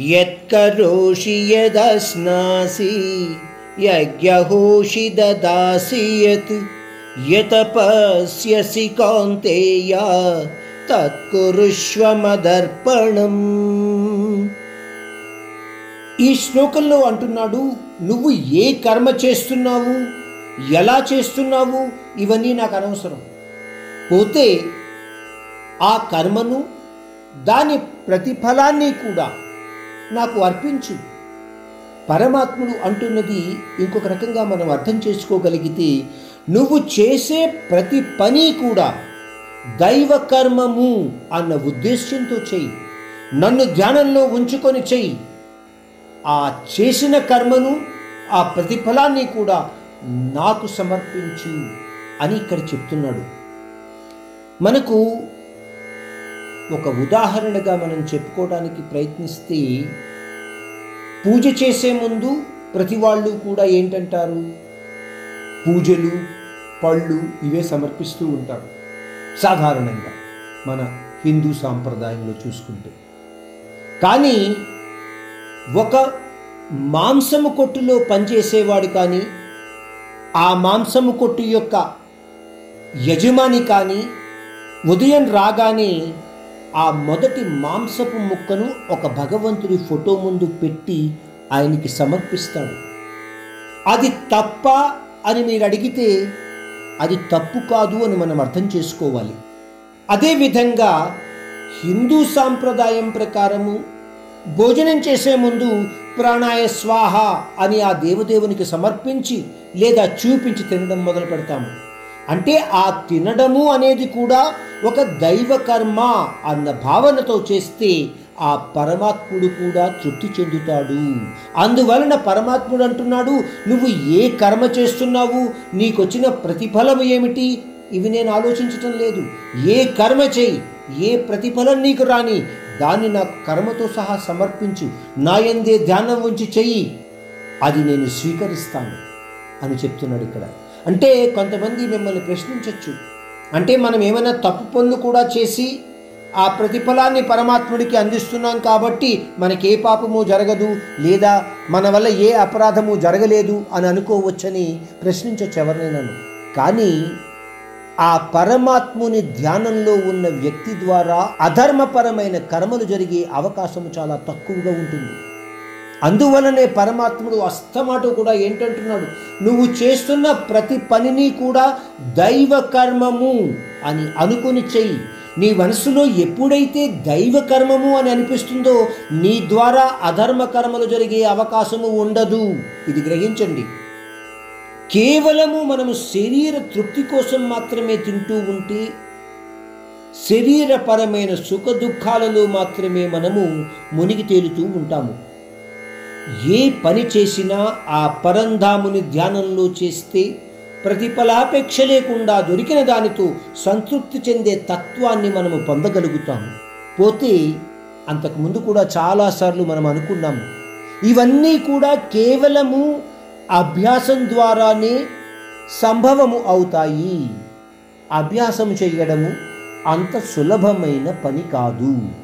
యత్కరోషి యదస్నాసి యజ్ఞహోషి దాసి యత్ యతపస్యసి కౌంతేయ తత్కురుష్వమదర్పణం ఈ శ్లోకంలో అంటున్నాడు నువ్వు ఏ కర్మ చేస్తున్నావు? ఎలా చేస్తున్నావు? ఇవన్నీ నాకు అనవసరం. పోతే ఆ కర్మను దాని ప్రతిఫలాన్ని కూడా నాకు అర్పించు. పరమాత్ముడు అంటున్నది ఇంకొక రకంగా మనం అర్థం చేసుకోగలిగితే నువ్వు చేసే ప్రతి పని కూడా దైవ కర్మము అన్న ఉద్దేశ్యంతో చెయ్యి నన్ను ధ్యానంలో ఉంచుకొని చెయ్యి ఆ చేసిన కర్మను ఆ ప్రతిఫలాన్ని కూడా నాకు సమర్పించు అని ఇక్కడ చెప్తున్నాడు. మనకు ఒక ఉదాహరణగా మనం చెప్పుకోవడానికి ప్రయత్నిస్తే పూజ చేసే ముందు ప్రతి వాళ్ళు కూడా ఏంటంటారు? పూజలు పళ్ళు ఇవే సమర్పిస్తూ ఉంటారు. సాధారణంగా మన హిందూ సాంప్రదాయంలో చూసుకుంటే. కానీ ఒక మాంసము కొట్టులో పనిచేసేవాడు కానీ ఆ మాంసము కొట్టు యొక్క యజమాని కానీ ఉదయం రాగానే ఆ మొదటి మాంసపు ముక్కను ఒక భగవంతుడి ఫోటో ముందు పెట్టి ఆయనకి సమర్పిస్తాడు. అది తప్ప అని మీరు అడిగితే అది తప్పు కాదు అని మనం అర్థం చేసుకోవాలి. అదేవిధంగా హిందూ సాంప్రదాయం ప్రకారము భోజనం చేసే ముందు ప్రాణాయ స్వాహ అని ఆ దేవదేవునికి సమర్పించి లేదా చూపించి తినడం మొదలు పెడతాము. అంటే ఆ తినడము అనేది కూడా ఒక దైవ కర్మ అన్న భావనతో చేస్తే ఆ పరమాత్ముడు కూడా తృప్తి చెందుతాడు. అందువలన పరమాత్ముడు అంటున్నాడు నువ్వు ఏ కర్మ చేస్తున్నావు? నీకొచ్చిన ప్రతిఫలం ఏమిటి? ఇవి నేను ఆలోచించటం లేదు. ఏ కర్మ చేయి ఏ ప్రతిఫలం నీకు రాని దాన్ని నా కర్మతో సహా సమర్పించు. నాయందే ధ్యానం ఉంచి చెయ్యి. అది నేను స్వీకరిస్తాను. అని చెప్తున్నాడు ఇక్కడ. అంటే కొంతమంది మిమ్మల్ని ప్రశ్నించవచ్చు అంటే మనం ఏమైనా తప్పు పనులు కూడా చేసి ఆ ప్రతిఫలాన్ని పరమాత్ముడికి అందిస్తున్నాం కాబట్టి మనకి ఏ పాపము జరగదు లేదా మన వల్ల ఏ అపరాధము జరగలేదు అని అనుకోవచ్చని ప్రశ్నించవచ్చు ఎవరినైనాను. కానీ ఆ పరమాత్ముని ధ్యానంలో ఉన్న వ్యక్తి ద్వారా అధర్మపరమైన కర్మలు జరిగే అవకాశం చాలా తక్కువగా ఉంటుంది. అందువలనే పరమాత్ముడు అస్తమాటు కూడా ఏంటంటున్నాడు? నువ్వు చేస్తున్న ప్రతి పనిని కూడా దైవ కర్మము అని అనుకుని చెయ్యి. నీ మనసులో ఎప్పుడైతే దైవ కర్మము అని అనిపిస్తుందో నీ ద్వారా అధర్మ కర్మలు జరిగే అవకాశము ఉండదు. ఇది గ్రహించండి. కేవలము మనము శరీర తృప్తి కోసం మాత్రమే తింటూ ఉంటే శరీరపరమైన సుఖ దుఃఖాలలో మాత్రమే మనము మునిగి తేలుతూ ఉంటాము. ఏ పని చేసినా ఆ పరంధాముని ధ్యానంలో చేస్తే ప్రతిఫలాపేక్ష లేకుండా దొరికిన దానితో సంతృప్తి చెందే తత్వాన్ని మనము పొందగలుగుతాము. పోతే అంతకుముందు కూడా చాలాసార్లు మనం అనుకున్నాము ఇవన్నీ కూడా కేవలము అభ్యాసం ద్వారానే సంభవము అవుతాయి. అభ్యాసం చేయడము అంత సులభమైన పని కాదు.